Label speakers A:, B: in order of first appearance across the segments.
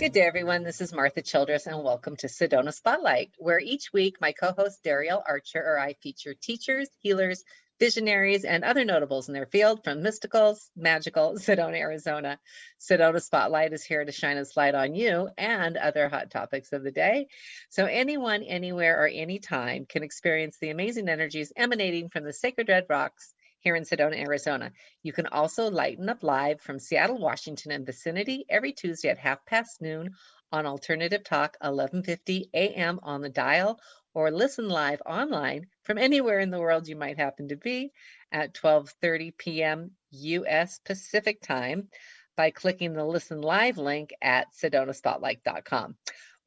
A: Good day, everyone. This is Martha Childress, and welcome to Sedona Spotlight, where each week my co host Dariel Archer or I feature teachers, healers, visionaries, and other notables in their field from mystical, magical Sedona, Arizona. Sedona Spotlight is here to shine a light on you and other hot topics of the day. So, anyone, anywhere, or anytime can experience the amazing energies emanating from the sacred red rocks here in Sedona, Arizona. You can also lighten up live from Seattle, Washington and vicinity every Tuesday at half past noon on Alternative Talk 1150 a.m. on the dial or listen live online from anywhere in the world you might happen to be at 12:30 p.m. US Pacific Time by clicking the listen live link at sedonaspotlight.com.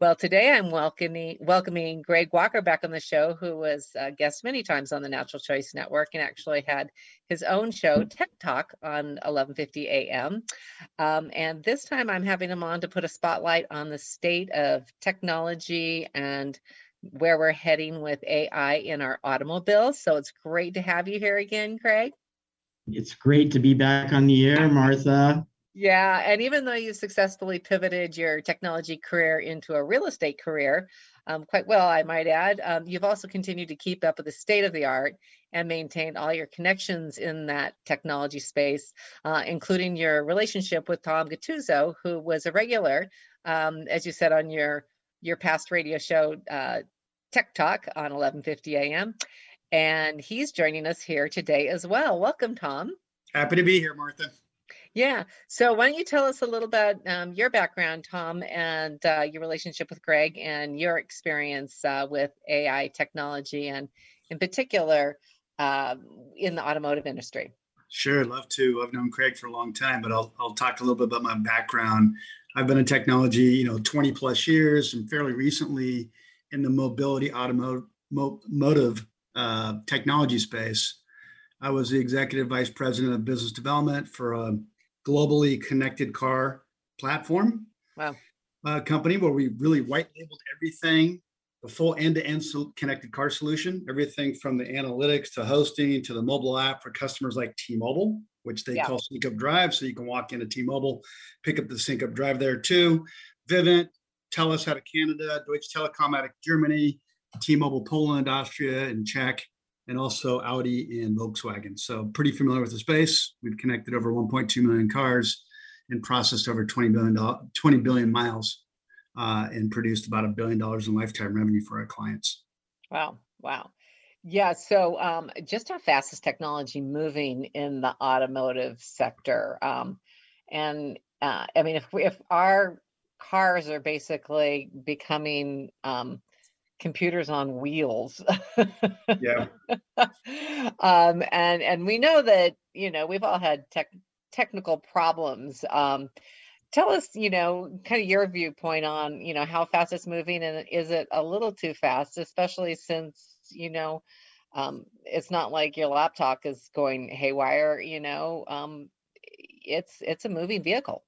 A: Well, today I'm welcoming welcoming Craig Walker back on the show, who was a guest many times on the Natural Choice Network and actually had his own show, Tech Talk, on 11:50 a.m. Um, and this time I'm having him on to put a spotlight on the state of technology and where we're heading with AI in our automobiles. So it's great to have you here again, Craig.
B: It's great to be back on the air, Martha.
A: Yeah, and even though you successfully pivoted your technology career into a real estate career, um, quite well, I might add, um, you've also continued to keep up with the state of the art and maintain all your connections in that technology space, uh, including your relationship with Tom Gotuzzo, who was a regular, um, as you said on your your past radio show, uh, Tech Talk on 11:50 a.m. And he's joining us here today as well. Welcome, Tom.
C: Happy to be here, Martha.
A: Yeah. So why don't you tell us a little bit about um, your background, Tom, and uh, your relationship with Craig and your experience uh, with AI technology and in particular uh, in the automotive industry?
C: Sure, love to. I've known Craig for a long time, but I'll, I'll talk a little bit about my background. I've been in technology, you know, 20 plus years and fairly recently in the mobility automotive uh, technology space. I was the executive vice president of business development for a globally connected car platform
A: wow.
C: uh, company where we really white labeled everything the full end-to-end connected car solution everything from the analytics to hosting to the mobile app for customers like t-mobile which they yeah. call sync up drive so you can walk into t-mobile pick up the sync up drive there too vivint telus out of canada deutsche telekom out of germany t-mobile poland austria and czech and also Audi and Volkswagen. So pretty familiar with the space. We've connected over 1.2 million cars and processed over 20 billion 20 billion miles uh, and produced about a billion dollars in lifetime revenue for our clients.
A: Wow! Wow! Yeah. So um, just how fast is technology moving in the automotive sector? Um, and uh, I mean, if we, if our cars are basically becoming um, computers on wheels.
C: yeah.
A: um, and and we know that you know we've all had tech technical problems. Um, tell us, you know, kind of your viewpoint on you know how fast it's moving, and is it a little too fast, especially since you know um, it's not like your laptop is going haywire. You know, um, it's it's a moving vehicle.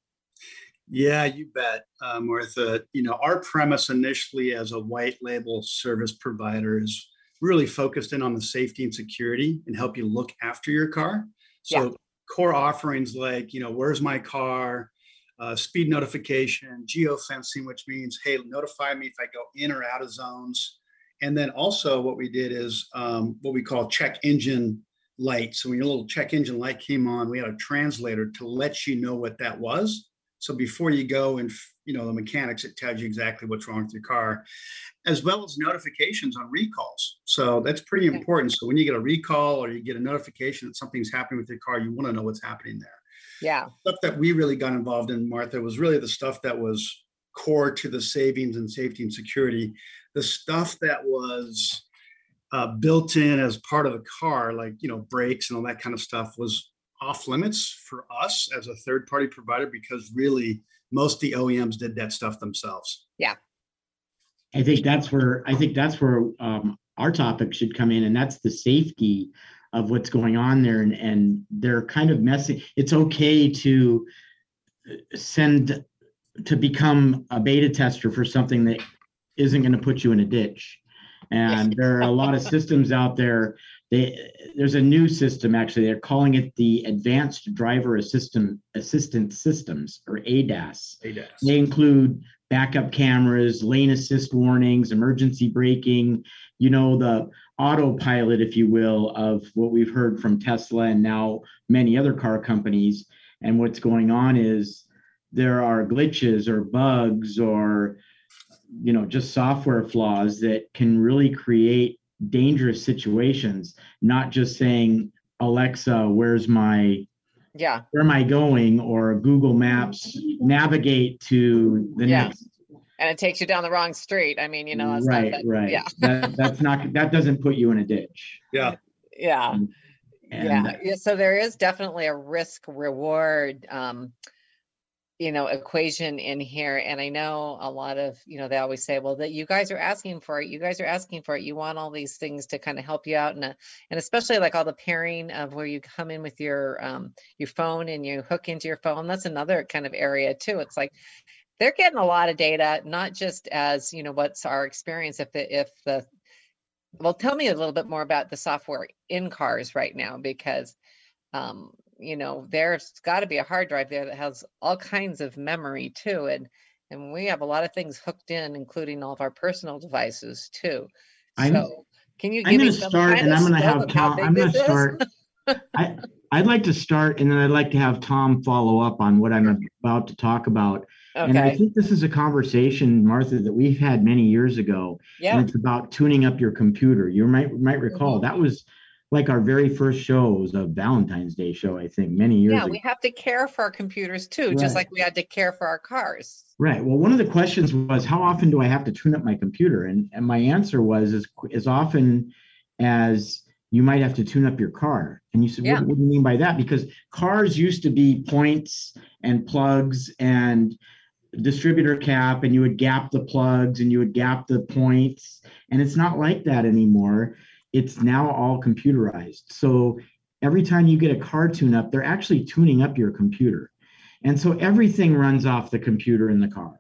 C: Yeah, you bet, uh, Martha. You know, our premise initially as a white label service provider is really focused in on the safety and security and help you look after your car. So, yeah. core offerings like, you know, where's my car, uh, speed notification, geofencing, which means, hey, notify me if I go in or out of zones. And then also, what we did is um, what we call check engine light. So, when your little check engine light came on, we had a translator to let you know what that was so before you go and you know the mechanics, it tells you exactly what's wrong with your car, as well as notifications on recalls. So that's pretty important. So when you get a recall or you get a notification that something's happening with your car, you want to know what's happening there.
A: Yeah.
C: Stuff that we really got involved in, Martha, was really the stuff that was core to the savings and safety and security. The stuff that was uh, built in as part of the car, like you know brakes and all that kind of stuff, was off limits for us as a third party provider because really most the OEMs did that stuff themselves.
A: Yeah.
B: I think that's where I think that's where um, our topic should come in, and that's the safety of what's going on there. And, and they're kind of messing. It's okay to send to become a beta tester for something that isn't going to put you in a ditch. And there are a lot of systems out there they there's a new system actually they're calling it the advanced driver assistant assistance systems or adas
C: ADAS.
B: they include backup cameras, lane assist warnings, emergency braking, you know, the autopilot, if you will, of what we've heard from Tesla and now many other car companies. And what's going on is there are glitches or bugs or you know just software flaws that can really create dangerous situations not just saying alexa where's my
A: Yeah,
B: where am i going or google maps navigate to the
A: Yeah.
B: next
A: and it takes you down the wrong street. I mean, you know, it's not
B: right
A: that-
B: right
A: Yeah,
B: that, that's not that doesn't put you in a ditch
C: Yeah.
A: yeah.
B: and
A: Yeah, yeah, so there is definitely a risk reward, um, you know, equation in here. And I know a lot of, you know, they always say, well, that you guys are asking for it, you guys are asking for it. You want all these things to kind of help you out and, uh, and especially like all the pairing of where you come in with your, um, your phone and you hook into your phone. That's another kind of area too. It's like, they're getting a lot of data, not just as, you know, what's our experience if the, if the, well, tell me a little bit more about the software in cars right now, because, um, you know, there's got to be a hard drive there that has all kinds of memory too, and and we have a lot of things hooked in, including all of our personal devices too.
B: I'm-
A: So, can you
B: i'm
A: give me
B: going to
A: some
B: start and i'm going to have tom i'm going to start I, I'd like to start and then I'd like to have Tom follow up on what I'm about to talk about. Okay. And I think this is a conversation, Martha, that we've had many years ago.
A: yeah,
B: And it's about tuning up your computer. You might might recall
A: Mhm.
B: that was like our very first show was a Valentine's Day show, I think, many years
A: yeah,
B: ago.
A: we have to care for our computers too, just like we had to care for our cars.
B: Right. Well, one of the questions was, how often do I have to tune up my computer? And, and my answer was as, as often as you might have to tune up your car. And you said,
A: Yeah.
B: what, what do you mean by that? Because cars used to be points and plugs and distributor cap, and you would gap the plugs and you would gap the points. And it's not like that anymore. It's now all computerized. So every time you get a car tune up, they're actually tuning up your computer. And so everything runs off the computer in the car,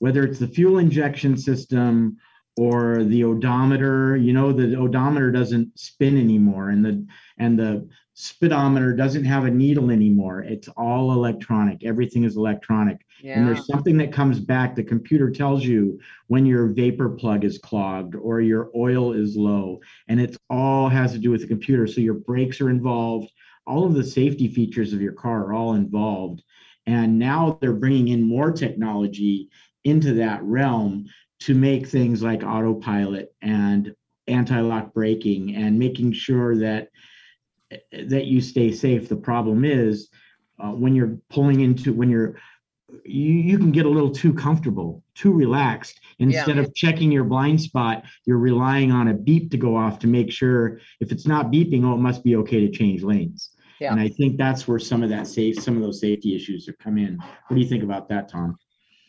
B: whether it's the fuel injection system or the odometer. You know, the odometer doesn't spin anymore, and the and the speedometer doesn't have a needle anymore. It's all electronic. Everything is electronic. And there's something that comes back. The computer tells you when your vapor plug is clogged or your oil is low. And it's all has to do with the computer. So your brakes are involved. All of the safety features of your car are all involved. And now they're bringing in more technology into that realm to make things like autopilot and anti-lock braking and making sure that that you stay safe. The problem is uh, when you're pulling into when you're you, you can get a little too comfortable, too relaxed. Instead of checking your blind spot, you're relying on a beep to go off to make sure if it's not beeping, oh, it must be okay to change lanes.
A: Yeah.
B: And I think that's where some of that safe, some of those safety issues have come in. What do you think about that, Tom?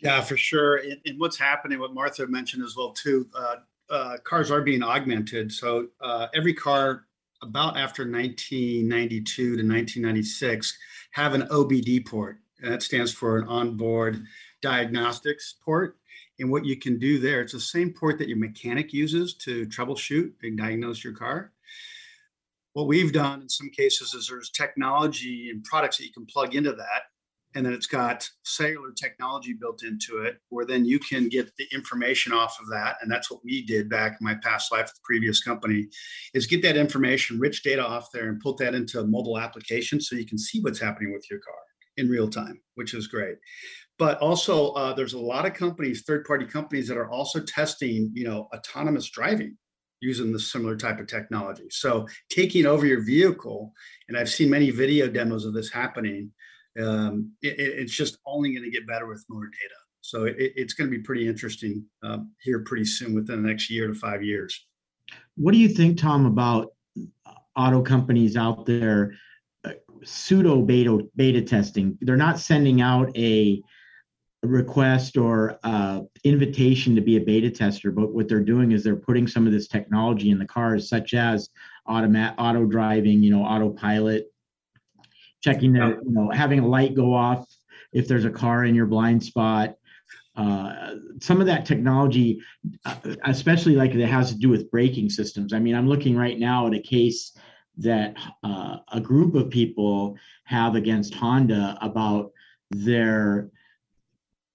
C: Yeah, for sure. And, and what's happening, what Martha mentioned as well too, uh, uh, cars are being augmented. So uh, every car about after 1992 to 1996 have an OBD port. And that stands for an onboard diagnostics port. And what you can do there, it's the same port that your mechanic uses to troubleshoot and diagnose your car. What we've done in some cases is there's technology and products that you can plug into that and then it's got cellular technology built into it where then you can get the information off of that and that's what we did back in my past life with the previous company is get that information rich data off there and put that into a mobile application so you can see what's happening with your car in real time which is great. But also uh, there's a lot of companies third party companies that are also testing you know autonomous driving using the similar type of technology. So taking over your vehicle and i've seen many video demos of this happening um, it, it's just only going to get better with more data. So it, it's going to be pretty interesting um, here pretty soon within the next year to five years.
B: What do you think, Tom, about auto companies out there uh, pseudo beta beta testing? They're not sending out a request or uh, invitation to be a beta tester, but what they're doing is they're putting some of this technology in the cars, such as automat auto driving, you know, autopilot, checking the, you know, having a light go off if there's a car in your blind spot. Uh, some of that technology, uh, especially like it has to do with braking systems. I mean, I'm looking right now at a case that uh, a group of people have against Honda about their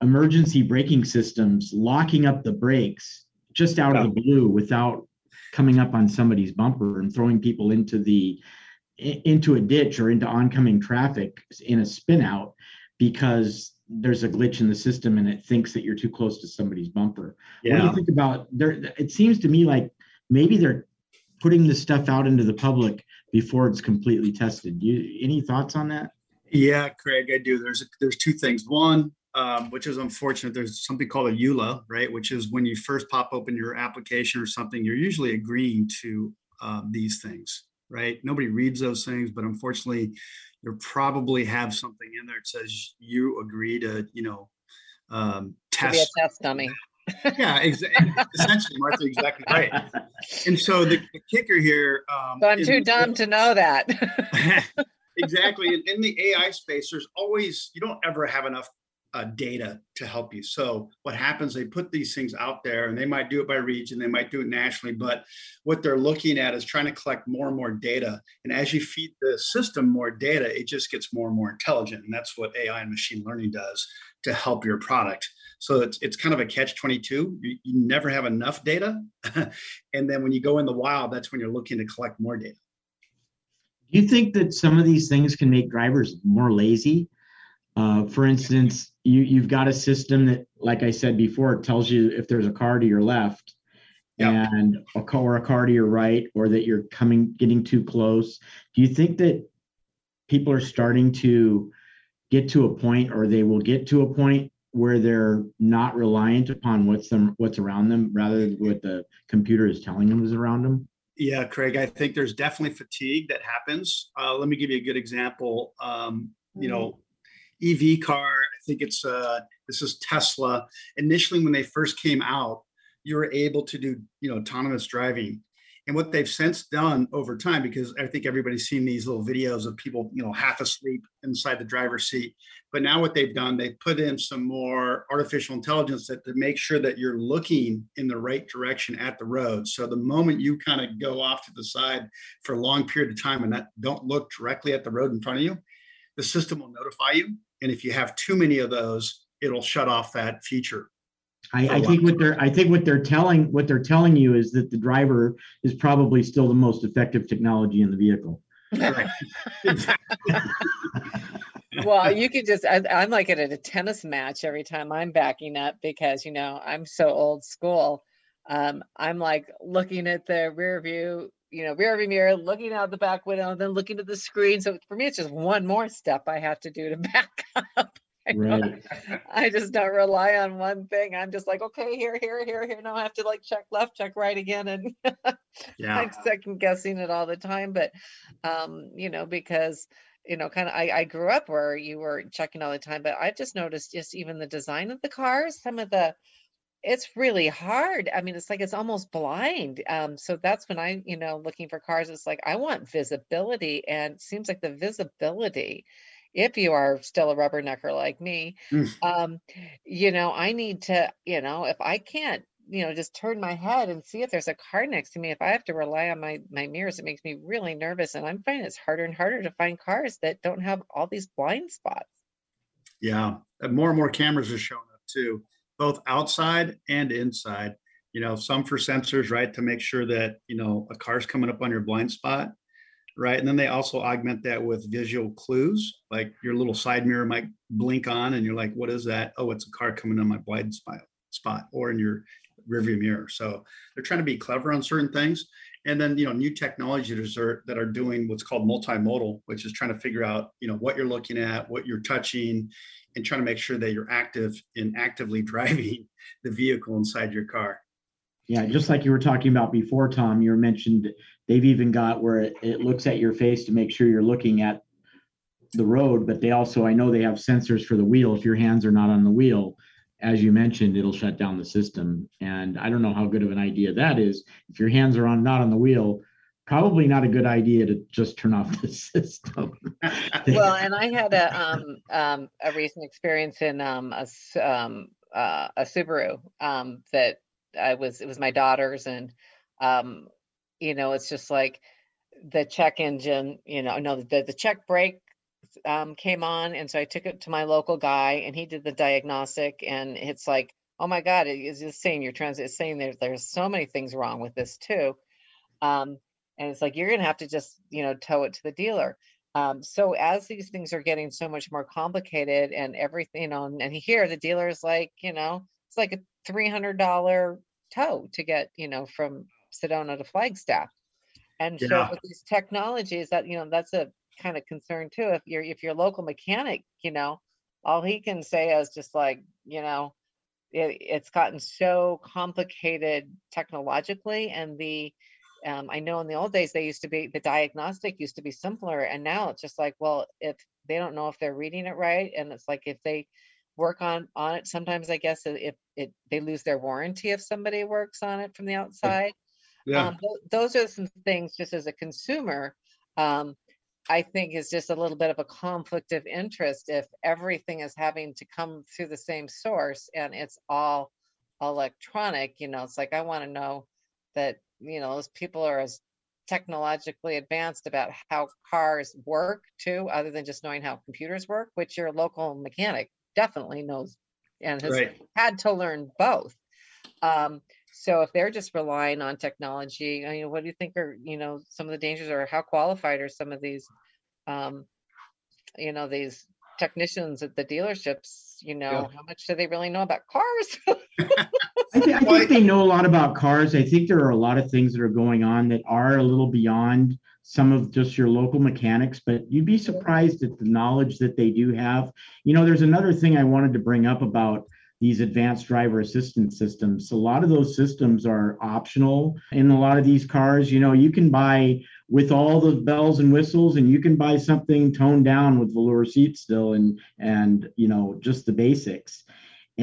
B: emergency braking systems locking up the brakes just out of the blue without coming up on somebody's bumper and throwing people into the into a ditch or into oncoming traffic in a spin out because there's a glitch in the system and it thinks that you're too close to somebody's bumper. What do you think about there? It seems to me like maybe they're putting this stuff out into the public before it's completely tested. You any thoughts on that?
C: Yeah, Craig, I do. There's there's two things. One, um, which is unfortunate. There's something called a EULA, right? Which is when you first pop open your application or something, you're usually agreeing to um, these things, right? Nobody reads those things, but unfortunately, you probably have something in there that says you agree to, you know, um,
A: To be a
C: test.
A: test dummy.
C: Yeah, exactly. Essentially, Martha, exactly right. And so the, the kicker here. Um,
A: So I'm
C: is-
A: too dumb to know that.
C: exactly. In, in the AI space, there's always, you don't ever have enough uh, data to help you. So what happens, they put these things out there and they might do it by region, they might do it nationally, but what they're looking at is trying to collect more and more data. And as you feed the system more data, it just gets more and more intelligent. And that's what AI and machine learning does to help your product. So it's, it's kind of a catch 22. You, you never have enough data. and then when you go in the wild, that's when you're looking to collect more data.
B: Do you think that some of these things can make drivers more lazy? Uh, for instance, you you've got a system that, like I said before, it tells you if there's a car to your left
C: Yeah.
B: and a car or a car to your right, or that you're coming getting too close. Do you think that people are starting to get to a point, or they will get to a point where they're not reliant upon what's them what's around them, rather than what the computer is telling them is around them?
C: Yeah, Craig, I think there's definitely fatigue that happens. Uh, let me give you a good example. Um, you know, EV car, I think it's uh, this is Tesla. Initially, when they first came out, you were able to do you know autonomous driving, and what they've since done over time, because I think everybody's seen these little videos of people you know half asleep inside the driver's seat. But now what they've done, they put in some more artificial intelligence that to make sure that you're looking in the right direction at the road. So the moment you kind of go off to the side for a long period of time and that don't look directly at the road in front of you, the system will notify you. And if you have too many of those, it'll shut off that feature.
B: I, I think what they're I think what they're telling what they're telling you is that the driver is probably still the most effective technology in the vehicle.
C: Right.
A: Well, you could just, I, I'm like at a tennis match every time I'm backing up because, you know, I'm so old school. Um, I'm like looking at the rear view, you know, rear view mirror, looking out the back window, and then looking at the screen. So for me, it's just one more step I have to do to back up. I
B: Right.
A: I just don't rely on one thing. I'm just like, okay, here, here, here, here. Now I have to like check left, check right again. And
C: Yeah.
A: I'm second guessing it all the time, but um, you know, because you know, kind of I, I grew up where you were checking all the time, but I've just noticed just even the design of the cars, some of the it's really hard. I mean, it's like it's almost blind. Um, so that's when I, you know, looking for cars, it's like I want visibility, and it seems like the visibility, if you are still a rubbernecker like me,
C: Mm.
A: um, you know, I need to, you know, if I can't, you know, just turn my head and see if there's a car next to me, if I have to rely on my my mirrors, it makes me really nervous. And I'm finding it's harder and harder to find cars that don't have all these blind spots.
C: Yeah. More and more cameras are showing up too, both outside and inside. You know, some for sensors, right, to make sure that, you know, a car's coming up on your blind spot, right? And then they also augment that with visual clues, like your little side mirror might blink on and you're like, what is that? Oh, it's a car coming on my blind spot spot or in your rearview mirror. So they're trying to be clever on certain things. And then, you know, new technologies are, that are doing what's called multimodal, which is trying to figure out, you know, what you're looking at, what you're touching, and trying to make sure that you're active in actively driving the vehicle inside your car.
B: Yeah, just like you were talking about before, Tom, you mentioned they've even got where it, it looks at your face to make sure you're looking at the road, but they also, I know they have sensors for the wheel. If your hands are not on the wheel, as you mentioned, it'll shut down the system. And I don't know how good of an idea that is. If your hands are on not on the wheel, probably not a good idea to just turn off the system.
A: well and i had a um um a recent experience in um a um uh, a subaru um that i was it was my daughter's and um you know it's just like the check engine you know no the, the check brake um, came on, and so I took it to my local guy, and he did the diagnostic, and it's like, oh my God, it is just saying your transit is saying there, there's so many things wrong with this too. Um, and it's like you're gonna have to just, you know, tow it to the dealer. Um, so as these things are getting so much more complicated and everything, you know, and, and here the dealer is like, you know, it's like a three hundred dollar tow to get, you know, from Sedona to Flagstaff. And so with these technologies that, you know, that's a kind of concern too. If you're, if your local mechanic, you know, all he can say is just like, you know, it, it's gotten so complicated technologically and the, um, I know in the old days, they used to be, the diagnostic used to be simpler and now it's just like, well, if they don't know if they're reading it right, and it's like if they work on, on it, sometimes I guess if it, they lose their warranty if somebody works on it from the outside.
C: Yeah,
A: Um, tho- those are some things, just as a consumer, um, I think is just a little bit of a conflict of interest if everything is having to come through the same source and it's all electronic, you know, it's like, I want to know that, you know, those people are as technologically advanced about how cars work too, other than just knowing how computers work, which your local mechanic definitely knows and has
C: right.
A: had to learn both. Um, so if they're just relying on technology, I mean, what do you think are, you know, some of the dangers or how qualified are some of these, um, you know, these technicians at the dealerships, you know, how much do they really know about cars?
B: I think, I- think they know a lot about cars. I think there are a lot of things that are going on that are a little beyond some of just your local mechanics, but you'd be surprised at the knowledge that they do have. You know, there's another thing I wanted to bring up about these advanced driver assistance systems. A lot of those systems are optional in a lot of these cars. You know, you can buy with all the bells and whistles and you can buy something toned down with velour seats still and and you know just the basics.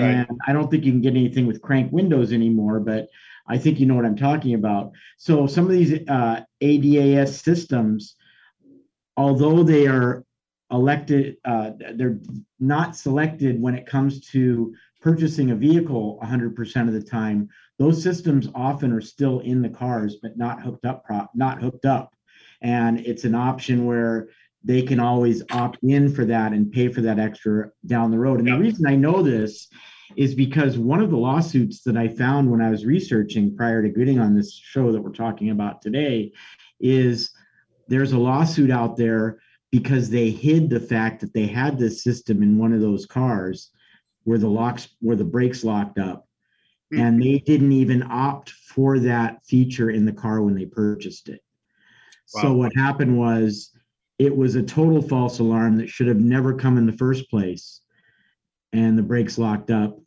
B: And I don't think you can get anything with crank windows anymore, but I think you know what I'm talking about. So some of these uh, ADAS systems, although they are elected, uh, they're not selected when it comes to purchasing a vehicle 100% of the time. Those systems often are still in the cars, but not hooked up. Prop, not hooked up, and it's an option where they can always opt in for that and pay for that extra down the road. And the reason I know this is because one of the lawsuits that I found when I was researching prior to getting on this show that we're talking about today is there's a lawsuit out there because they hid the fact that they had this system in one of those cars where the locks where the brakes locked up
C: Hmm.
B: and they didn't even opt for that feature in the car when they purchased it. So what happened was it was a total false alarm that should have never come in the first place. And the brakes locked up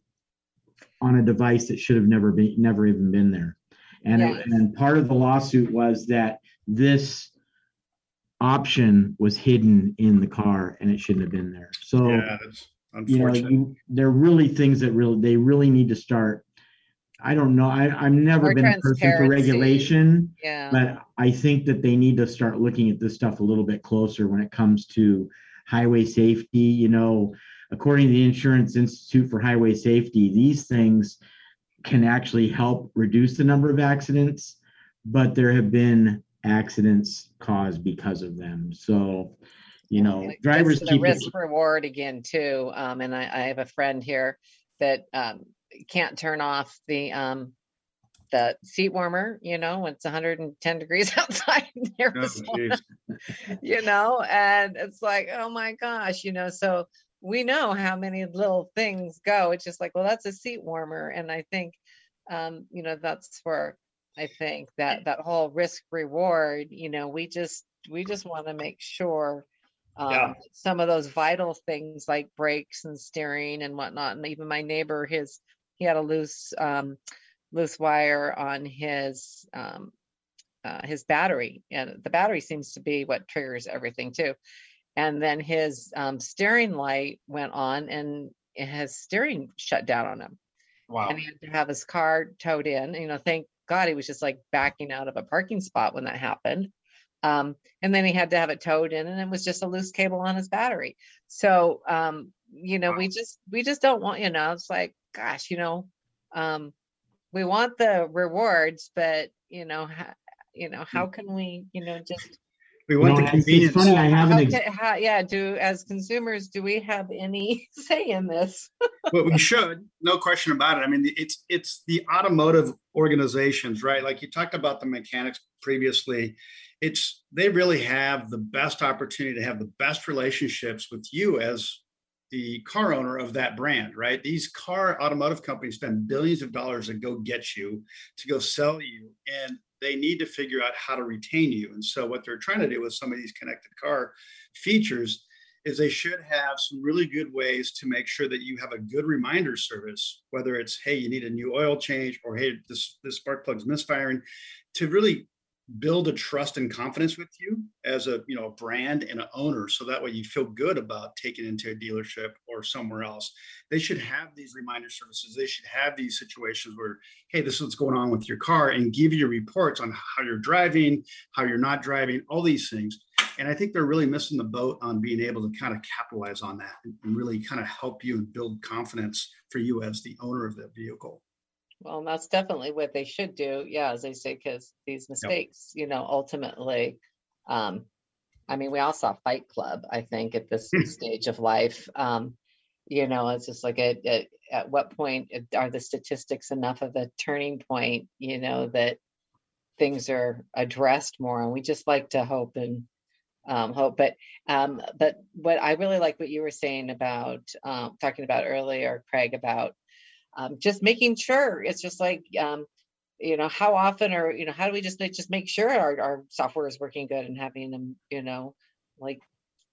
B: on a device that should have never been never even been there. And it- and part of the lawsuit was that this option was hidden in the car and it shouldn't have been there. So
C: Yeah, that's
B: you know
C: unfortunate.
B: you, they're really things that really they really need to start. I don't know. I i've never
A: More
B: been a person for regulation
A: Yeah.
B: but I think that they need to start looking at this stuff a little bit closer when it comes to highway safety. You know, according to the Insurance Institute for Highway Safety, these things can actually help reduce the number of accidents, but there have been accidents caused because of them. So, you know, drivers
A: the
B: keep it-
A: risk reward again too. Um, and I, I have a friend here that, um, can't turn off the, um, the seat warmer, you know, when it's hundred and ten degrees outside in
C: Oh,
A: Arizona,
C: geez.
A: you know, and it's like, oh my gosh, you know, so we know how many little things go. It's just like, well, that's a seat warmer. And I think, um, you know, that's where I think that that whole risk reward, you know, we just, we just want to make sure
C: Yeah.
A: um, some of those vital things like brakes and steering and whatnot. And even my neighbor, his, he had a loose, um, loose wire on his, um, uh, his battery and the battery seems to be what triggers everything too. And then his, um, steering light went on and his steering shut down on him
C: Wow.
A: and he had to have his car towed in. You know, thank God he was just like backing out of a parking spot when that happened. Um, and then he had to have it towed in, and it was just a loose cable on his battery. So, um, you know, we just we just don't want, you know, it's like, gosh, you know, um, we want the rewards, but you know, ha, you know, hmm. how can we, you know, just
C: We
B: You
C: want
B: know,
C: the
B: it's- it's
C: convenience.
B: funny, I have
A: How
B: an, ex-
A: ca- how- Yeah, do, as consumers, do we have any say in this?
C: But we should, no question about it. I mean, it's, it's the automotive organizations, right? Like you talked about the mechanics previously. It's, they really have the best opportunity to have the best relationships with you as the car owner of that brand, right? These car automotive companies spend billions of dollars to go get you, to go sell you, and they need to figure out how to retain you. And so what they're trying to do with some of these connected car features is they should have some really good ways to make sure that you have a good reminder service, whether it's, hey, you need a new oil change, or hey, this, this spark plug's misfiring, to really build a trust and confidence with you as a you know a brand and an owner so that way you feel good about taking into a dealership or somewhere else. They should have these reminder services. They should have these situations where hey this is what's going on with your car and give you reports on how you're driving how you're not driving all these things. And i think they're really missing the boat on being able to kind of capitalize on that and really kind of help you and build confidence for you as the owner of the vehicle
A: Well, that's definitely what they should do. Yeah, as they say, because these mistakes, you know, ultimately, um, I mean, we all saw Fight Club, I think, at this stage of life. Um, you know, it's just like at, at, at what point are the statistics enough of a turning point, you know, that things are addressed more? And we just like to hope and um, hope. But um, but what I really like what you were saying about um, talking about earlier, Craig, about um, just making sure. It's just like um, you know how often or you know how do we just just make sure our, our software is working good and having them you know like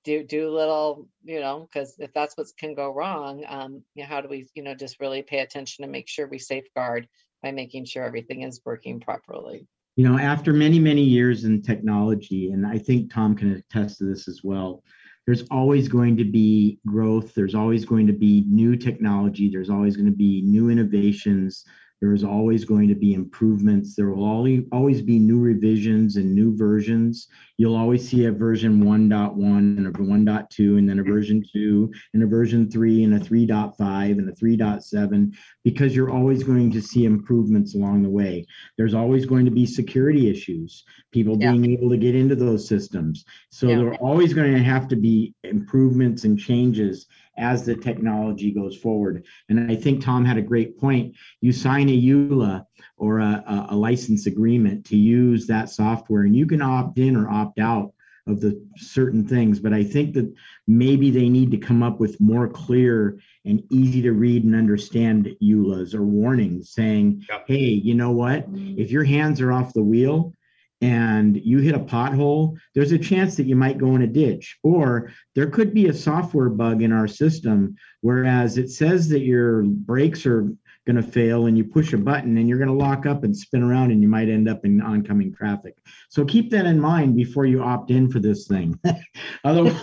A: do do little you know because if that's what can go wrong um you know how do we you know just really pay attention and make sure we safeguard by making sure everything is working properly?
B: You know, after many, many years in technology, and I think Tom can attest to this as well, there's always going to be growth. There's always going to be new technology. There's always going to be new innovations. There's always going to be improvements. There will always, always be new revisions and new versions. You'll always see a version 1.1 and a 1.2, and then a version 2, and a version 3, and a 3.5, and a 3.7, because you're always going to see improvements along the way. There's always going to be security issues, people
A: Yeah.
B: being able to get into those systems. So
A: Yeah.
B: there are always going to have to be improvements and changes as the technology goes forward. And I think Tom had a great point. You sign a EULA or a, a- a license agreement to use that software, and you can opt in or opt out of the certain things. But I think that maybe they need to come up with more clear and easy to read and understand EULAs or warnings saying,
C: Yeah.
B: hey, you know what? Mm. If your hands are off the wheel and you hit a pothole, there's a chance that you might go in a ditch. Or there could be a software bug in our system, whereas it says that your brakes are going to fail and you push a button and you're going to lock up and spin around and you might end up in oncoming traffic. So keep that in mind before you opt in for this thing. Otherwise,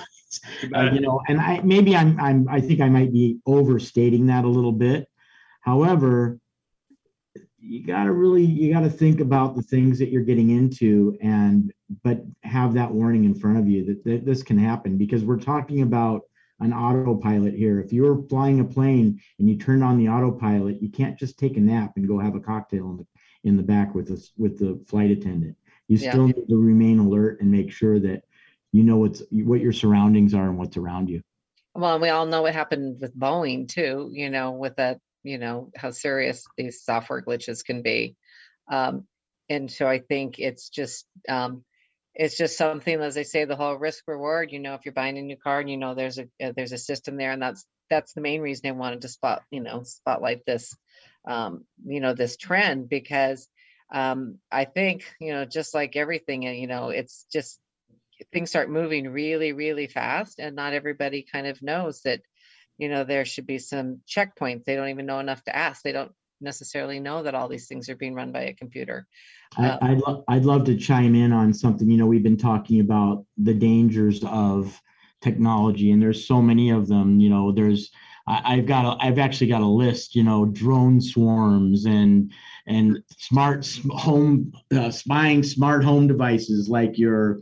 B: uh, you know, and I maybe I'm I'm I think I might be overstating that a little bit. However, you got to really you got to think about the things that you're getting into and but have that warning in front of you that, that this can happen because we're talking about an autopilot here. If you're flying a plane and you turn on the autopilot, you can't just take a nap and go have a cocktail in the in the back with us with the flight attendant. You
A: Yeah.
B: still need to remain alert and make sure that you know what's what your surroundings are and what's around you.
A: well and we all know what happened with boeing too you know with that you know how serious these software glitches can be. Um and so i think it's just um it's just something as i say the whole risk reward you know if you're buying a new car and you know there's a uh, there's a system there and that's that's the main reason i wanted to spot you know spotlight this um you know this trend because um i think you know just like everything uh, you know it's just things start moving really really fast and not everybody kind of knows that you know there should be some checkpoints they don't even know enough to ask they don't necessarily know that all these things are being run by a computer
B: I,
A: Uh,
B: I'd, lo- I'd love to chime in on something. You know, we've been talking about the dangers of technology, and there's so many of them. You know, there's I, I've got a, I've actually got a list. You know, drone swarms and and smart home uh, spying smart home devices like your.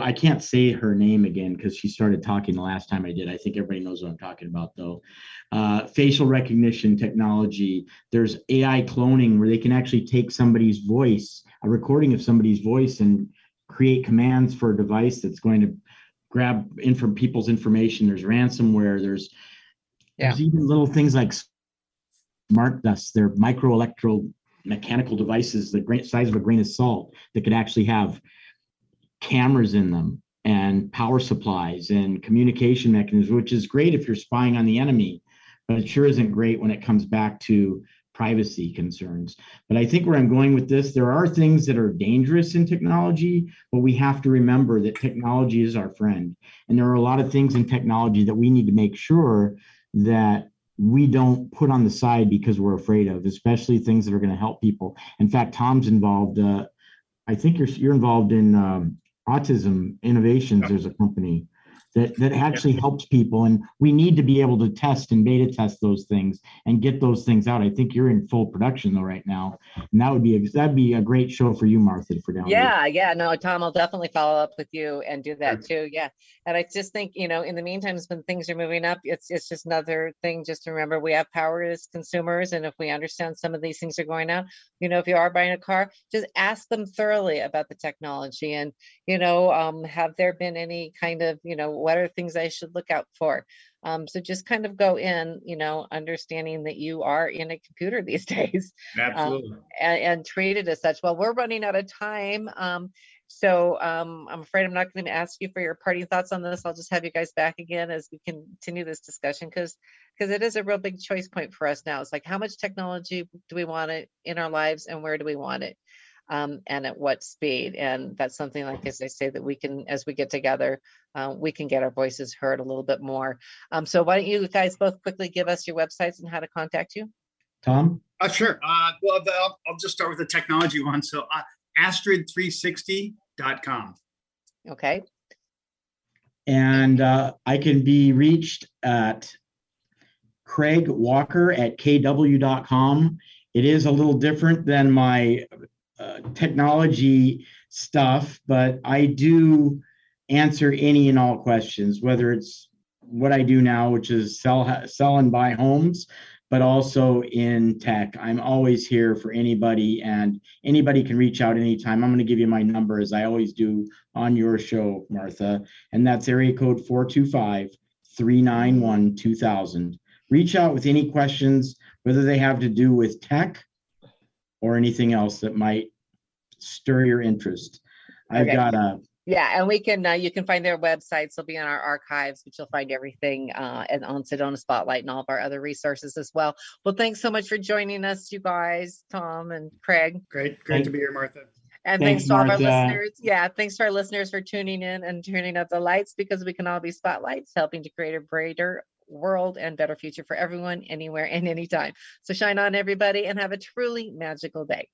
B: I can't say her name again because she started talking the last time I did. I think everybody knows what I'm talking about, though. Uh, facial recognition technology, there's AI cloning where they can actually take somebody's voice, a recording of somebody's voice, and create commands for a device that's going to grab in from people's information. There's ransomware. There's there's even little things like smart dust. They're micro electro mechanical devices the size of a grain of salt that could actually have cameras in them and power supplies and communication mechanisms, which is great if you're spying on the enemy, but it sure isn't great when it comes back to privacy concerns. But I think where I'm going with this, there are things that are dangerous in technology, but we have to remember that technology is our friend. And there are a lot of things in technology that we need to make sure that we don't put on the side because we're afraid of, especially things that are going to help people. In fact, Tom's involved. Uh, I think you're you're involved in um, autism innovations. There's a company that that actually helps people and we need to be able to test and beta test those things and get those things out. I think you're in full production though right now and that would be a, that'd be a great show for you martha for down
A: yeah yeah no tom i'll definitely follow up with you and do that too yeah. And i just think you know in the meantime when things are moving up it's it's just another thing just to remember we have power as consumers and if we understand some of these things are going out you know if you are buying a car just ask them thoroughly about the technology and you know um, have there been any kind of you know what are things I should look out for? Um, so just kind of go in, you know, understanding that you are in a computer these days.
C: Um, Absolutely.
A: Um, and, and, treat it as such. Well, we're running out of time. Um, so um, I'm afraid I'm not going to ask you for your parting thoughts on this. I'll just have you guys back again as we continue this discussion because because it is a real big choice point for us now. It's like how much technology do we want it in our lives and where do we want it? Um, and at what speed. And that's something like, as I say, that we can, as we get together, uh, we can get our voices heard a little bit more. Um, so why don't you guys both quickly give us your websites and how to contact you?
B: Tom?
C: Uh, sure. Uh, well, I'll, I'll, just start with the technology one. So uh, astrid360.com.
A: Okay.
B: And uh, I can be reached at Craig Walker at kw.com. It is a little different than my uh, technology stuff, but I do answer any and all questions, whether it's what I do now, which is sell, sell and buy homes, but also in tech. I'm always here for anybody, and anybody can reach out anytime. I'm going to give you my number, as I always do on your show, Martha, and that's area code 425 391 2000. Reach out with any questions, whether they have to do with tech or anything else that might stir your interest. I've
A: Okay.
B: got a,
A: Yeah, and we can, uh, you can find their websites. They'll be in our archives, which you'll find everything, uh, and on Sedona Spotlight and all of our other resources as well. Well, thanks so much for joining us, you guys, Tom and Craig.
C: Great, great to be here, Martha.
A: And
B: Thanks,
A: thanks to all of our listeners. Yeah, thanks to our listeners for tuning in and turning up the lights because we can all be spotlights, helping to create a brighter world and better future for everyone, anywhere and anytime. So shine on, everybody, and have a truly magical day.